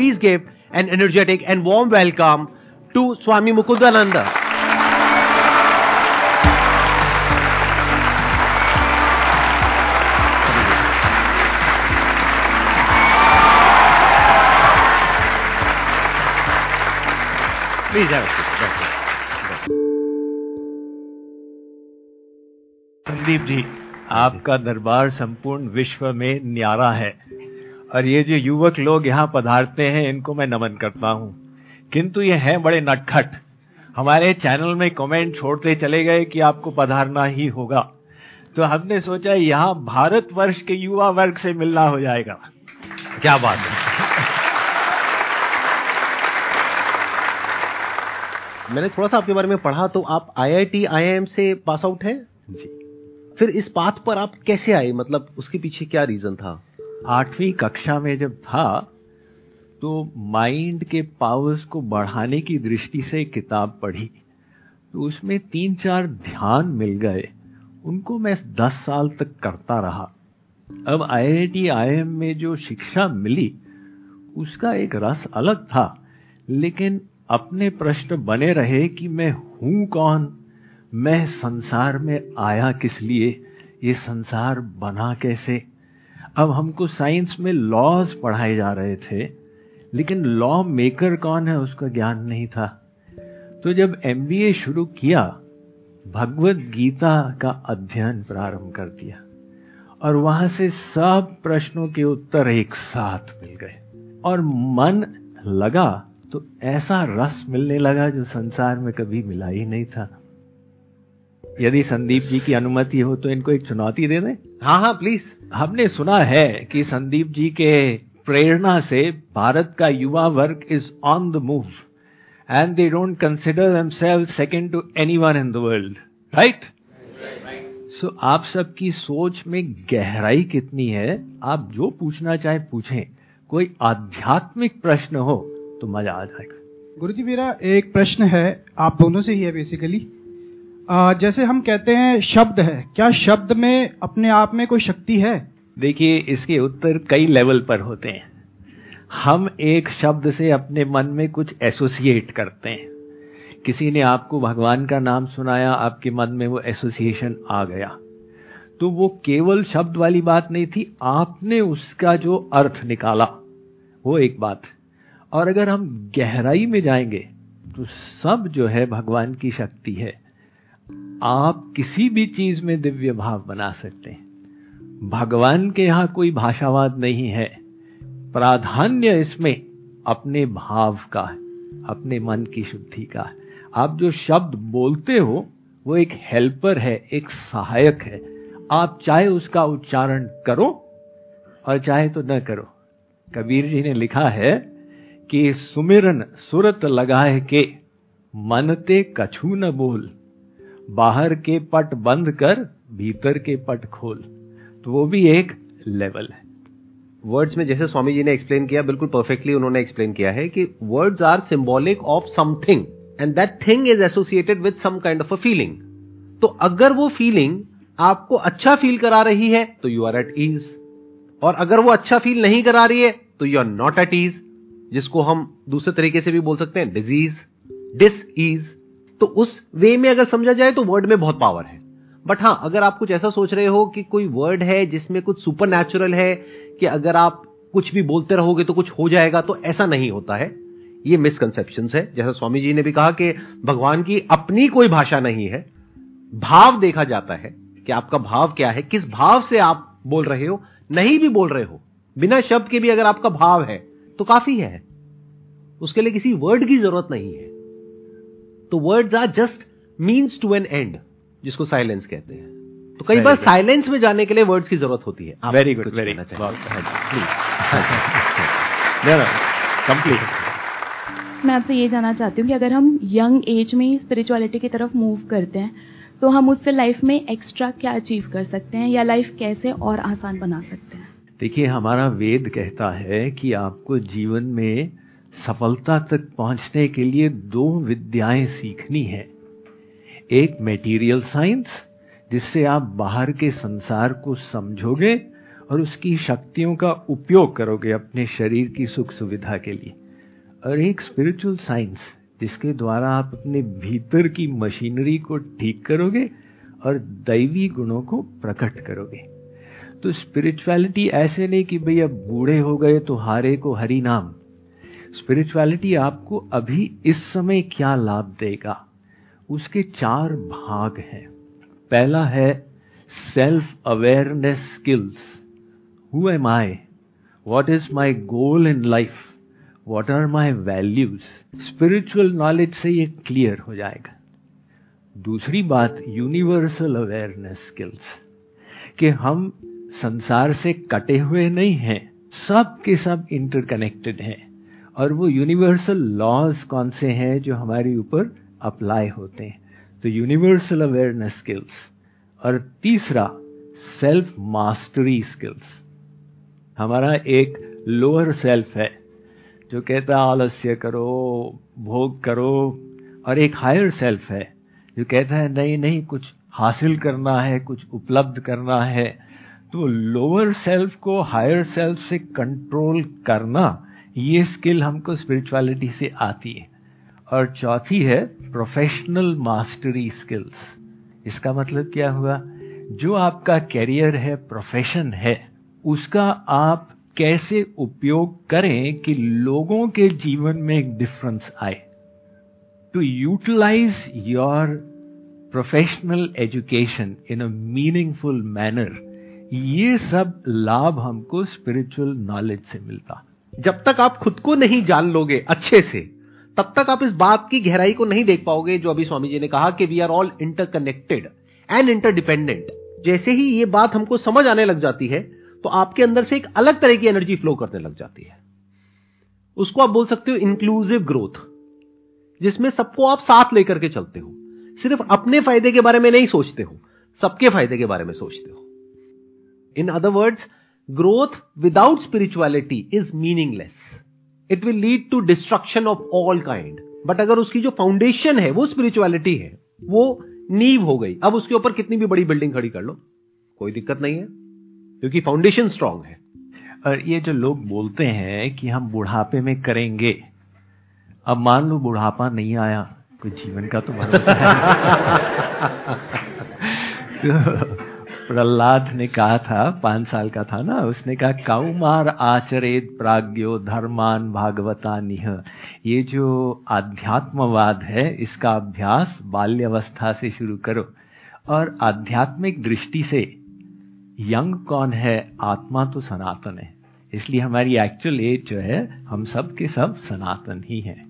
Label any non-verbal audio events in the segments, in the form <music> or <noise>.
please give an energetic and warm welcome to Swami Mukundananda. Please have a seat. Sandeep ji आपका दरबार संपूर्ण विश्व में न्यारा है और ये जो युवक लोग यहाँ पधारते हैं इनको मैं नमन करता हूँ। किंतु ये हैं बड़े नटखट। हमारे चैनल में कमेंट छोड़ते चले गए कि आपको पधारना ही होगा। तो हमने सोचा यहाँ भारत वर्ष के युवा वर्ग से मिलना हो जाएगा। क्या बात है। मैंने थोड़ा सा आपके बारे में पढ़ा तो आप आईआईटी आईआईएम से पास आउट हैं? जी। फिर इस पाथ पर आप कैसे आए? मतलब उसके पीछे क्या रीजन था? आठवीं कक्षा में जब था तो माइंड के पावर्स को बढ़ाने की दृष्टि से किताब पढ़ी। तो उसमें तीन चार ध्यान मिल गए। उनको मैं दस साल तक करता रहा। अब आईआईटी आईएम में जो शिक्षा मिली, उसका एक रस अलग था। लेकिन अपने प्रश्न बने रहे कि मैं हूँ कौन? मैं संसार में आया किस लिए? ये संसार बना कैसे? अब हमको साइंस में लॉज पढ़ाए जा रहे थे, लेकिन लॉ मेकर कौन है उसका ज्ञान नहीं था। तो जब एमबीए शुरू किया, भगवत गीता का अध्ययन प्रारंभ कर दिया, और वहाँ से सब प्रश्नों के उत्तर एक साथ मिल गए, और मन लगा तो ऐसा रस मिलने लगा जो संसार में कभी मिला ही नहीं था। यदि संदीप जी की अनुमति हो तो इनको एक चुनौती दे दें। हाँ हाँ प्लीज़ हमने सुना है कि संदीप जी के प्रेरणा से भारत का युवा वर्ग is on the move and they don't consider themselves second to anyone in the world right so आप सबकी सोच में गहराई कितनी है आप जो पूछना चाहे पूछें। कोई आध्यात्मिक प्रश्न हो तो मज़ा आ जाएगा। गुरुजी मेरा एक प्रश्न है आप दोनों से ही है बेसिकली जैसे हम कहते हैं शब्द है, क्या शब्द में, अपने आप में कोई शक्ति है? देखिए, इसके उत्तर कई लेवल पर होते हैं। हम एक शब्द से अपने मन में कुछ एसोसिएट करते हैं। किसी ने आपको भगवान का नाम सुनाया, आपके मन में वो एसोसिएशन आ गया। तो वो केवल शब्द वाली बात नहीं थी, आपने उसका जो अर्थ निकाला, वो एक बात। और अगर हम गहराई में जाएँगे तो सब जो है भगवान की शक्ति है। आप किसी भी चीज़ में दिव्य भाव बना सकते हैं। भगवान के यहाँ कोई भाषावाद नहीं है। प्राधान्य इसमें अपने भाव का है, अपने मन की शुद्धि का है। आप जो शब्द बोलते हो, वो एक हेल्पर है, एक सहायक है। आप चाहे उसका उच्चारण करो और चाहे तो न करो। कबीर जी ने लिखा है कि सुमिरन सुरत लगाए के मनते कछू न बोल। बाहर के पट बंद कर, भीतर के पट खोल। तो वो भी एक लेवल है। वर्ड्स में जैसे स्वामी जी ने एक्सप्लेन किया, बिल्कुल परफेक्टली उन्होंने एक्सप्लेन किया है कि words are symbolic of something and that thing is associated with some kind of a feeling तो अगर वो फीलिंग आपको अच्छा फील करा रही है तो यू आर एट ईज और अगर वो अच्छा फील नहीं करा रही है तो you are not at ease जिसको हम दूसरे तरीके से भी बोल सकते हैं डिज़ीज़ डिस ईज तो उस वे में अगर समझा जाए तो वर्ड में बहुत पावर है। बट हाँ, अगर आप कुछ ऐसा सोच रहे हो कि कोई वर्ड है जिसमें कुछ सुपर है कि अगर आप कुछ भी बोलते रहोगे तो कुछ हो जाएगा तो ऐसा नहीं होता है। ये मिसकंसेप्शन है। जैसा स्वामी जी ने भी कहा कि भगवान की अपनी कोई भाषा नहीं है। भाव देखा जाता है कि आपका भाव क्या है, किस भाव से आप बोल रहे हो, नहीं भी बोल रहे हो। बिना शब्द के भी अगर आपका भाव है तो काफ़ी है। उसके लिए किसी वर्ड की ज़रूरत नहीं है। तो words are just means to an end जिसको साइलेंस कहते हैं। तो कई बार साइलेंस में जाने के लिए वर्ड्स की ज़रूरत होती है। वेरी गुड वेरी कंप्लीट मैं आपसे ये जानना चाहती हूँ कि अगर हम यंग एज में स्पिरिचुअलिटी की तरफ़ मूव करते हैं तो हम उससे लाइफ में एक्स्ट्रा क्या अचीव कर सकते हैं या लाइफ कैसे और आसान बना सकते हैं? देखिए हमारा वेद कहता है कि आपको जीवन में सफलता तक पहुँचने के लिए दो विद्याएँ सीखनी है। एक मेटीरियल साइंस जिससे आप बाहर के संसार को समझोगे और उसकी शक्तियों का उपयोग करोगे अपने शरीर की सुख सुविधा के लिए। और एक स्पिरिचुअल साइंस जिसके द्वारा आप अपने भीतर की मशीनरी को ठीक करोगे और दैवी गुणों को प्रकट करोगे। तो स्पिरिचुअलिटी ऐसे नहीं कि भैया बूढ़े हो गए तो हारे को हरि नाम। स्पिरिचुअलिटी आपको अभी इस समय क्या लाभ देगा? उसके चार भाग हैं। पहला है self awareness skills who am I what is my goal in life what are my values spiritual knowledge से ये क्लियर हो जाएगा। दूसरी बात यूनिवर्सल अवेयरनेस स्किल्स कि हम संसार से कटे हुए नहीं हैं, सब के सब इंटरकनेक्टेड हैं। और वो यूनिवर्सल लॉज कौन से हैं जो हमारे ऊपर अप्लाई होते हैं? तो यूनिवर्सल अवेयरनेस स्किल्स और तीसरा सेल्फ मास्टरी स्किल्स हमारा एक लोअर सेल्फ है जो कहता है, आलस्य करो, भोग करो। और एक हायर सेल्फ है जो कहता है, नहीं नहीं, कुछ हासिल करना है, कुछ उपलब्ध करना है। तो लोअर सेल्फ को हायर सेल्फ से कंट्रोल करना ये स्किल हमको स्पिरिचुअलिटी से आती है। और चौथी है प्रोफेशनल मास्टरी स्किल्स इसका मतलब क्या हुआ? जो आपका कैरियर है प्रोफेशन है, उसका आप कैसे उपयोग करें कि लोगों के जीवन में एक डिफरेंस आए। To utilize your professional education in a meaningful manner ये सब लाभ हमको स्पिरिचुअल नॉलेज से मिलता। जब तक आप खुद को नहीं जान लोगे अच्छे से, तब तक आप इस बात की गहराई को नहीं देख पाओगे जो अभी स्वामी जी ने कहा कि we are all interconnected and interdependent जैसे ही ये बात हमको समझ आने लग जाती है तो आपके अंदर से एक अलग तरह की एनर्जी फ्लो करने लग जाती है। उसको आप बोल सकते हो इंक्लूसिव ग्रोथ जिसमें सबको आप साथ लेकर के चलते हो। सिर्फ़ अपने फ़ायदे के बारे में नहीं सोचते हो, सबके फ़ायदे के बारे में सोचते हो। In other words growth without spirituality is meaningless it will lead to destruction of all kind but अगर उसकी जो फाउंडेशन है वो स्पिरिचुअलिटी है वो नींव हो गई अब उसके ऊपर कितनी भी बड़ी बिल्डिंग खड़ी कर लो कोई दिक्कत नहीं है क्योंकि फाउंडेशन स्ट्रांग है। और ये जो लोग बोलते हैं कि हम बुढ़ापे में करेंगे अब मान लो बुढ़ापा नहीं आया कोई जीवन का तो भरोसा है। <laughs> <laughs> तो प्रहलाद ने कहा था, पाँच साल का था ना, उसने कहा, कौमार आचरेत प्राग्यो धर्मान भागवता निह। ये जो आध्यात्मवाद है, इसका अभ्यास बाल्यावस्था से शुरू करो। और आध्यात्मिक दृष्टि से, यंग कौन है? आत्मा तो सनातन है। इसलिए हमारी एक्चुअल एज जो है, हम सब के सब सनातन ही है।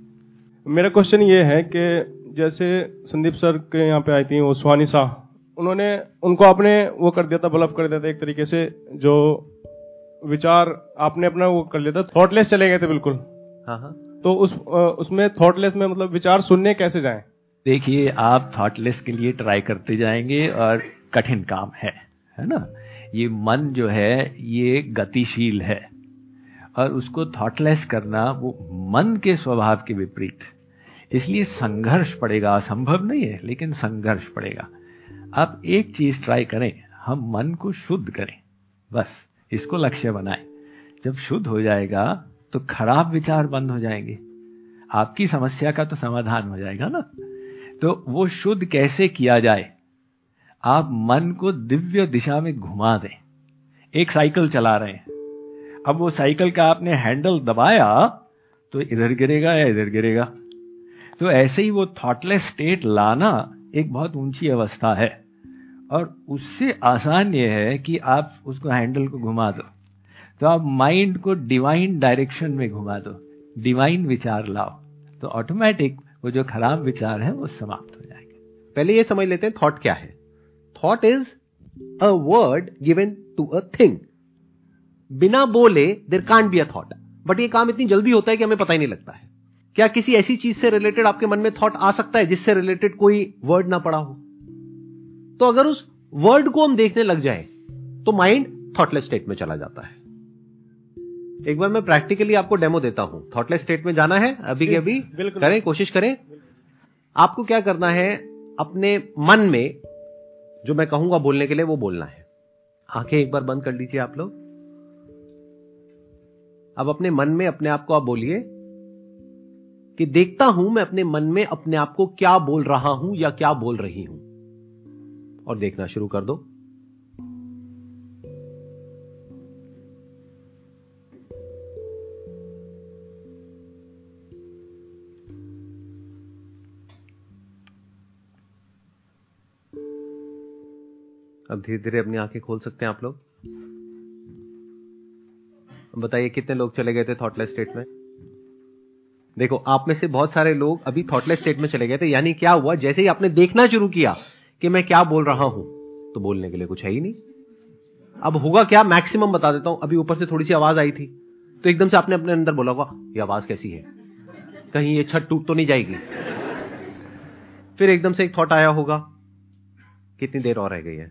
मेरा क्वेश्चन ये है कि जैसे संदीप सर के यहाँ पे आई थी वो सुहानी शाह उन्होंने उनको आपने वो कर दिया था बल्ब कर दिया था एक तरीके से जो विचार आपने अपना वो कर लिया था थॉटलेस चले गए थे बिल्कुल। हाँ हाँ। तो उस उसमें थॉटलेस में मतलब विचार सुनने कैसे जाएँ? देखिए आप थॉटलेस के लिए ट्राई करते जाएँगे और कठिन काम है है ना? ये मन जो है ये गतिशील है। और उसको थॉटलेस करना वो मन के स्वभाव के विपरीत। इसलिए संघर्ष पड़ेगा असंभव नहीं है लेकिन संघर्ष पड़ेगा। आप एक चीज़ ट्राई करें। हम मन को शुद्ध करें। बस, इसको लक्ष्य बनाएँ। जब शुद्ध हो जाएगा तो खराब विचार बंद हो जाएँगे। आपकी समस्या का तो समाधान हो जाएगा ना? तो वो शुद्ध कैसे किया जाए? आप मन को दिव्य दिशा में घुमा दें। एक साइकिल चला रहे हैं। अब वो साइकिल का आपने हैंडल दबाया तो इधर गिरेगा या इधर गिरेगा। तो ऐसे ही वो थॉटलेस स्टेट लाना एक बहुत ऊँची अवस्था है। और उससे आसान ये है कि आप उसको हैंडल को घुमा दो। तो आप माइंड को डिवाइन डायरेक्शन में घुमा दो। डिवाइन विचार लाओ। तो ऑटोमेटिक वो जो खराब विचार है वो समाप्त हो जाएँगे। पहले ये समझ लेते हैं थॉट क्या है। Thought is a word given to a thing बिना बोले there can't be a thought but ये काम इतनी जल्दी होता है कि हमें पता ही नहीं लगता है। क्या किसी ऐसी चीज़ से रिलेटेड आपके मन में थॉट आ सकता है जिससे रिलेटेड कोई वर्ड ना पड़ा हो? तो अगर उस वर्ड को हम देखने लग जाए तो माइंड थॉटलेस स्टेट में चला जाता है। एक बार मैं प्रैक्टिकली आपको डेमो देता हूँ। थॉटलेस स्टेट में जाना है अभी के अभी करें कोशिश करें। आपको क्या करना है अपने मन में जो मैं कहूँगा बोलने के लिए वो बोलना है। आँखें एक बार बंद कर लीजिए आप लोग। अब अपने मन में अपने आप को आप बोलिए। कि देखता हूँ मैं अपने मन में अपने आप को क्या बोल रहा हूँ या क्या बोल रही हूँ। और देखना शुरू कर दो। अब धीरे धीरे अपनी आँखें खोल सकते हैं आप लोग। बताइए, कितने लोग चले गए थे थॉटलेस स्टेट में? देखो आप में से बहुत सारे लोग अभी थॉटलेस स्टेट में चले गए थे। यानी क्या हुआ? जैसे ही आपने देखना शुरू किया कि मैं क्या बोल रहा हूँ तो बोलने के लिए कुछ है ही नहीं। अब होगा क्या? मैक्सिमम बता देता हूँ। अभी ऊपर से थोड़ी सी आवाज़ आई थी तो एकदम से आपने अपने अंदर बोला होगा ये आवाज़ कैसी है? कहीं ये छत टूट तो नहीं जाएगी? फिर एकदम से एक थॉट आया होगा कितनी देर और रह गई है?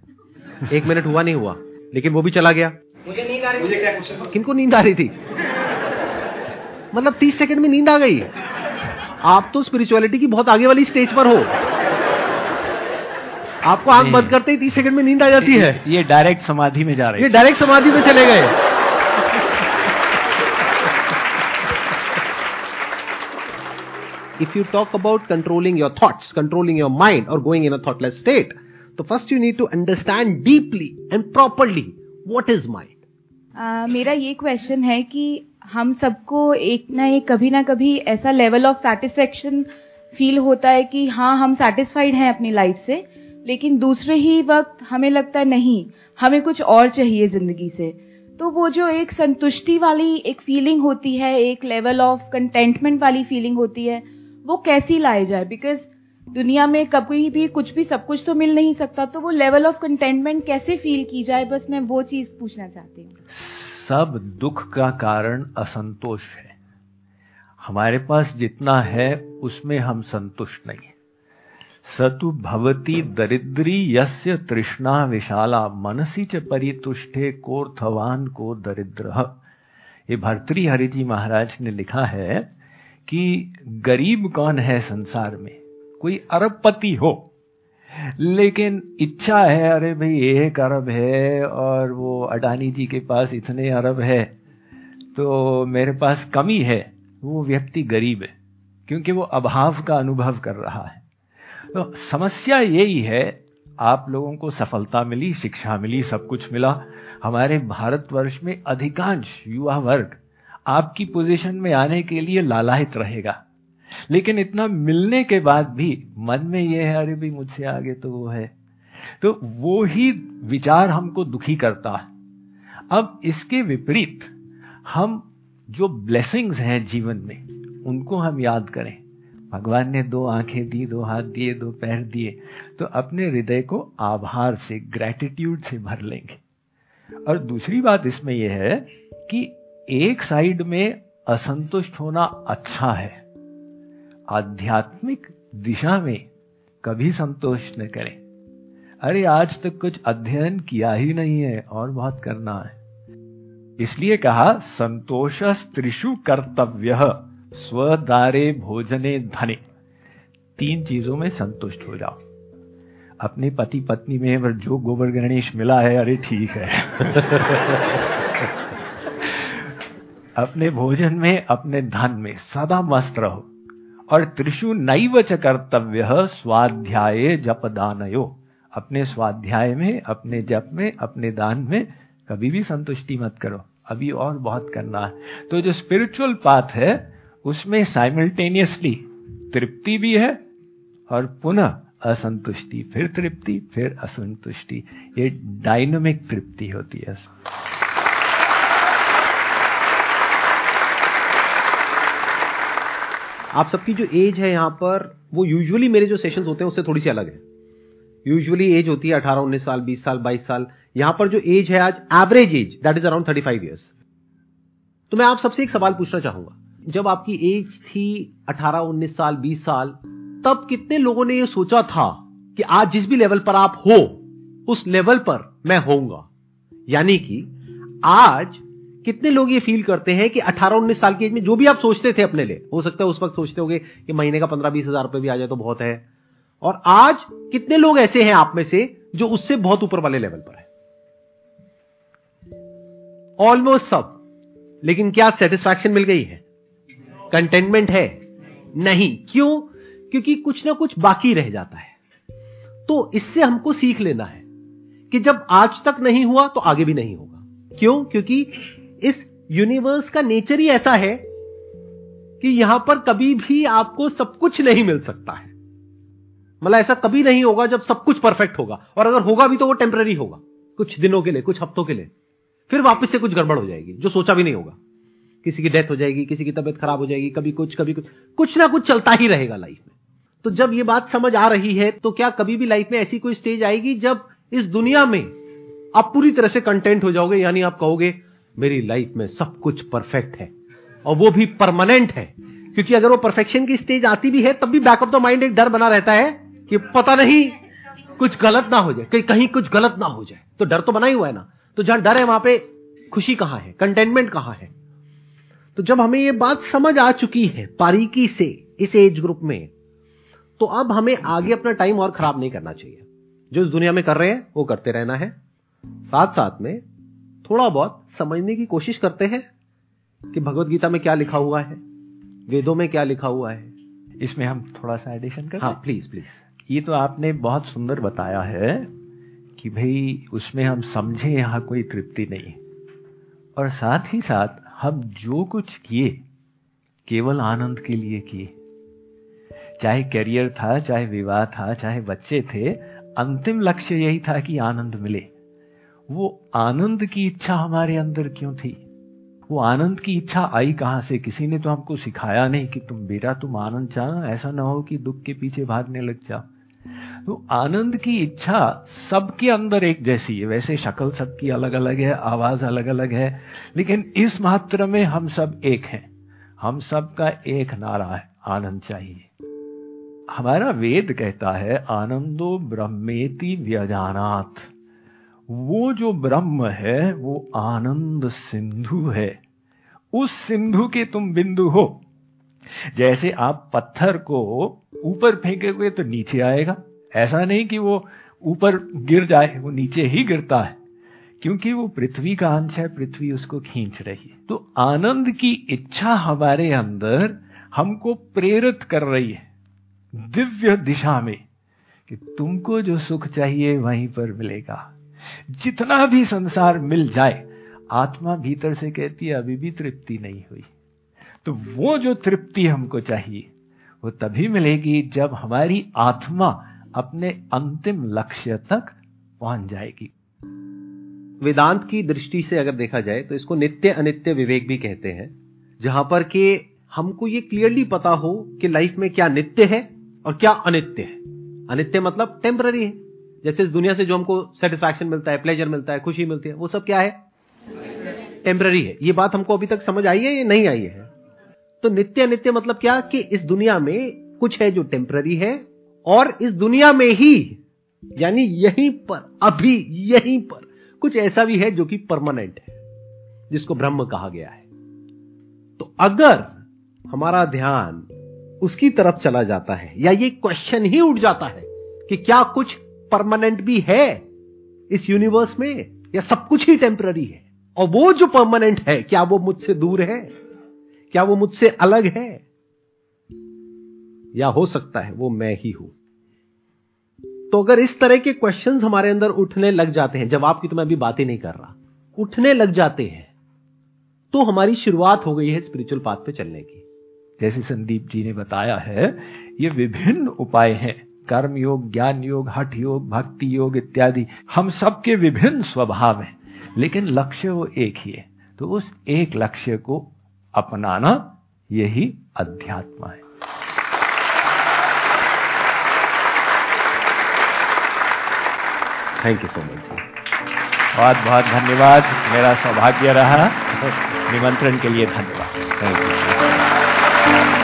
एक मिनट हुआ नहीं हुआ लेकिन वो भी चला गया। मुझे नींद आ रही थी। किनको नींद आ रही थी? मतलब तीस सेकंड में नींद आ गई। आप तो स्पिरिचुअलिटी की बहुत आगे वाली स्टेज पर हो। आपको आँख बंद करते ही तीस सेकंड में नींद आ जाती है। ये डायरेक्ट समाधि में जा रहे ये डायरेक्ट समाधि में चले गए। If you talk about controlling your thought controlling your mind और going in a thoughtless state तो first you need to understand deeply and properly what is mind मेरा ये क्वेश्चन है कि हम सबको एक ना एक, कभी ना कभी ऐसा लेवल ऑफ़ सेटिस्फेक्शन फील होता है कि हाँ हम सेटिस्फाइड हैं अपनी लाइफ से, लेकिन दूसरे ही वक्त हमें लगता है नहीं, हमें कुछ और चाहिए ज़िंदगी से। तो वो जो एक संतुष्टि वाली एक फीलिंग होती है, एक लेवल ऑफ़ कंटेंटमेंट वाली फीलिंग होती है, वो कैसी लाई जाए? बिकॉज़ दुनिया में कभी भी कुछ भी सब कुछ तो मिल नहीं सकता तो वो लेवल ऑफ़ कंटेंटमेंट कैसे फील की जाए? बस मैं वो चीज़ पूछना चाहती हूँ। सब दुख का कारण असंतोष है। हमारे पास जितना है, उसमें हम संतुष्ट नहीं सतु भवती दरिद्री यस्य तृष्णा विशाला, मनसी च परितुष्टे कोर्थवान को दरिद्र। ये भर्तृ हरिजी महाराज ने लिखा है कि गरीब कौन है संसार में? कोई अरबपति हो। लेकिन इच्छा है, अरे भाई एक अरब है और वो अडानी जी के पास इतने अरब है तो मेरे पास कमी है। वो व्यक्ति गरीब है, क्योंकि वो अभाव का अनुभव कर रहा है। तो समस्या यही है, आप लोगों को सफलता मिली, शिक्षा मिली, सब कुछ मिला। हमारे भारतवर्ष में अधिकांश युवा वर्ग आपकी पोजीशन में आने के लिए लालायित रहेगा। लेकिन इतना मिलने के बाद भी मन में यह है, अरे भाई मुझसे आगे तो वो है। तो वो ही विचार हमको दुखी करता है। अब इसके विपरीत हम जो ब्लेसिंग्स हैं जीवन में, उनको हम याद करें। भगवान ने दो आँखें दी, दो हाथ दिए, दो पैर दिए तो अपने हृदय को आभार से ग्रेटिट्यूड से भर लेंगे। और दूसरी बात इसमें यह है कि एक साइड में असंतुष्ट होना अच्छा है। आध्यात्मिक दिशा में कभी संतोष न करें। अरे, आज तक कुछ अध्ययन किया ही नहीं है और बहुत करना है। इसलिए कहा संतोष त्रिशु कर्तव्य, स्वदारे भोजने धने। तीन चीज़ों में संतुष्ट हो जाओ। अपने पति पत्नी में जो गोबर गणेश मिला है, अरे ठीक है। <laughs> अपने भोजन में, अपने धन में सदा मस्त रहो। और त्रिशु नैव च कर्तव्य स्वाध्याय जप दानयो अपने स्वाध्याय में, अपने जप में, अपने दान में कभी भी संतुष्टि मत करो। अभी और बहुत करना है। तो जो स्पिरिचुअल पाथ है, उसमें साइमल्टेनियसली तृप्ति भी है और पुनः असंतुष्टि, फिर तृप्ति, फिर असंतुष्टि। ये डायनामिक तृप्ति होती है। आप सबकी जो एज है यहाँ पर, वो यूजुअली मेरे जो सेशंस होते हैं उससे थोड़ी सी अलग है। यूजुअली एज होती है अठारह, उन्नीस साल, बीस साल, बाईस साल। यहाँ पर जो एज है आज average age that is around thirty five years तो मैं आप सबसे एक सवाल पूछना चाहूँगा। जब आपकी एज थी अठारह, उन्नीस साल, बीस साल, तब कितने लोगों ने यह सोचा था कि आज जिस भी लेवल पर आप हो, उस लेवल पर मैं होऊँगा? यानी कि आज कितने लोग ये फील करते हैं कि 18-19 साल की एज में जो भी आप सोचते थे अपने लिए, हो सकता है उस वक्त सोचते होगे कि महीने का पंद्रह बीस हज़ार रुपए भी आ जाए तो बहुत है। और आज कितने लोग ऐसे हैं आप में से जो उससे बहुत ऊपर वाले लेवल पर है? ऑलमोस्ट सब। लेकिन क्या सेटिस्फैक्शन मिल गई है? कंटेनमेंट है? नहीं। क्यों? क्योंकि कुछ ना कुछ बाकी रह जाता है। तो इससे हमको सीख लेना है कि जब आज तक नहीं हुआ तो आगे भी नहीं होगा। क्यों? क्योंकि इस यूनिवर्स का नेचर ही ऐसा है कि यहाँ पर कभी भी आपको सब कुछ नहीं मिल सकता है। मतलब ऐसा कभी नहीं होगा जब सब कुछ परफेक्ट होगा। और अगर होगा भी तो वो टेम्पररी होगा। कुछ दिनों के लिए, कुछ हफ्तों के लिए। फिर वापस से कुछ गड़बड़ हो जाएगी, जो सोचा भी नहीं होगा। किसी की डेथ हो जाएगी, किसी की तबीयत खराब हो जाएगी, कभी कुछ कभी कुछ। कुछ ना कुछ चलता ही रहेगा लाइफ में। तो जब ये बात समझ आ रही है तो क्या कभी भी लाइफ में ऐसी कोई स्टेज आएगी जब इस दुनिया में आप पूरी तरह से कंटेंट हो जाओगे, यानी आप कहोगे मेरी लाइफ में सब कुछ परफेक्ट है। और वो भी परमानेंट है। क्योंकि अगर वो परफेक्शन की स्टेज आती भी है, तब भी बैक ऑफ़ द माइंड एक डर बना रहता है कि पता नहीं, कुछ गलत ना हो जाए, कहीं कहीं कुछ गलत ना हो जाए। तो डर तो बना ही हुआ है ना। तो जहाँ डर है, वहाँ पे खुशी कहाँ है? कंटेनमेंट कहाँ है? तो जब हमें ये बात समझ आ चुकी है बारीकी से इस एज ग्रुप में तो अब हमें आगे अपना टाइम और खराब नहीं करना चाहिए। जो इस दुनिया में कर रहे हैं, वो करते रहना है। साथ साथ में थोड़ा बहुत समझने की कोशिश करते हैं कि भगवत गीता में क्या लिखा हुआ है वेदों में क्या लिखा हुआ है। इसमें हम थोड़ा सा एडिशन करें हाँ प्लीज़ प्लीज़ ये तो आपने बहुत सुंदर बताया है कि भाई उसमें हम समझे यहाँ कोई तृप्ति नहीं। और साथ ही साथ हम जो कुछ किए केवल आनंद के लिए किए। चाहे करियर था चाहे विवाह था चाहे बच्चे थे अंतिम लक्ष्य यही था कि आनंद मिले। वो आनंद की इच्छा हमारे अंदर क्यों थी? वो आनंद की इच्छा आई कहाँ से? किसी ने तो हमको सिखाया नहीं कि तुम बेटा, तुम आनंद चाहो, ऐसा ना हो कि दुख के पीछे भागने लग जाओ। तो आनंद की इच्छा सबके अंदर एक जैसी है। वैसे शक्ल सबकी अलग अलग है, आवाज़ अलग अलग है, लेकिन इस मात्र में हम सब एक हैं। हम सबका एक नारा है, आनंद चाहिए। हमारा वेद कहता है, आनंदो ब्रह्मेति व्यजानात। वो जो ब्रह्म है, वो आनंद सिंधु है। उस सिंधु के तुम बिंदु हो। जैसे आप पत्थर को ऊपर फेंके हुए तो नीचे आएगा। ऐसा नहीं कि वो ऊपर गिर जाए, वो नीचे ही गिरता है। क्योंकि वो पृथ्वी का अंश है, पृथ्वी उसको खींच रही है। तो आनंद की इच्छा हमारे अंदर हमको प्रेरित कर रही है, दिव्य दिशा में, कि तुमको जो सुख चाहिए वहीं पर मिलेगा। जितना भी संसार मिल जाए, आत्मा भीतर से कहती है, अभी भी तृप्ति नहीं हुई। तो वो जो तृप्ति हमको चाहिए, वो तभी मिलेगी जब हमारी आत्मा अपने अंतिम लक्ष्य तक पहुँच जाएगी। वेदांत की दृष्टि से अगर देखा जाए तो इसको नित्य अनित्य विवेक भी कहते हैं, जहाँ पर कि हमको ये क्लियरली पता हो कि लाइफ में क्या नित्य है और क्या अनित्य है। अनित्य मतलब टेम्पररी है। जैसे इस दुनिया से जो हमको सेटिस्फैक्शन मिलता है प्लेजर मिलता है, खुशी मिलती है, वो सब क्या है? टेम्पररी है। ये बात हमको अभी तक समझ आई है या नहीं आई है? तो नित्य नित्य मतलब क्या? कि इस दुनिया में कुछ है जो टेम्पररी है और इस दुनिया में ही, यानी यहीं पर, अभी यहीं पर कुछ ऐसा भी है जो कि परमानेंट है, जिसको ब्रह्म कहा गया है। तो अगर हमारा ध्यान उसकी तरफ़ चला जाता है या ये क्वेश्चन ही उठ जाता है कि क्या कुछ परमानेंट भी है इस यूनिवर्स में, या सब कुछ ही टेम्पररी है? और वो जो परमानेंट है, क्या वो मुझसे दूर है? क्या वो मुझसे अलग है? या हो सकता है वो मैं ही हूँ? तो अगर इस तरह के क्वेश्चंस हमारे अंदर उठने लग जाते हैं जवाब की तो मैं अभी बात ही नहीं कर रहा, उठने लग जाते हैं तो हमारी शुरुआत हो गई है स्पिरिचुअल पाथ पे चलने की। जैसे संदीप जी ने बताया है, ये विभिन्न उपाय हैं। कर्म योग ज्ञान योग हठ योग भक्ति योग इत्यादि हम सबके विभिन्न स्वभाव हैं लेकिन लक्ष्य वो एक ही है। तो उस एक लक्ष्य को अपनाना यही अध्यात्म है। Thank you so much sir बहुत बहुत धन्यवाद। मेरा सौभाग्य रहा। निमंत्रण के लिए धन्यवाद। Thank you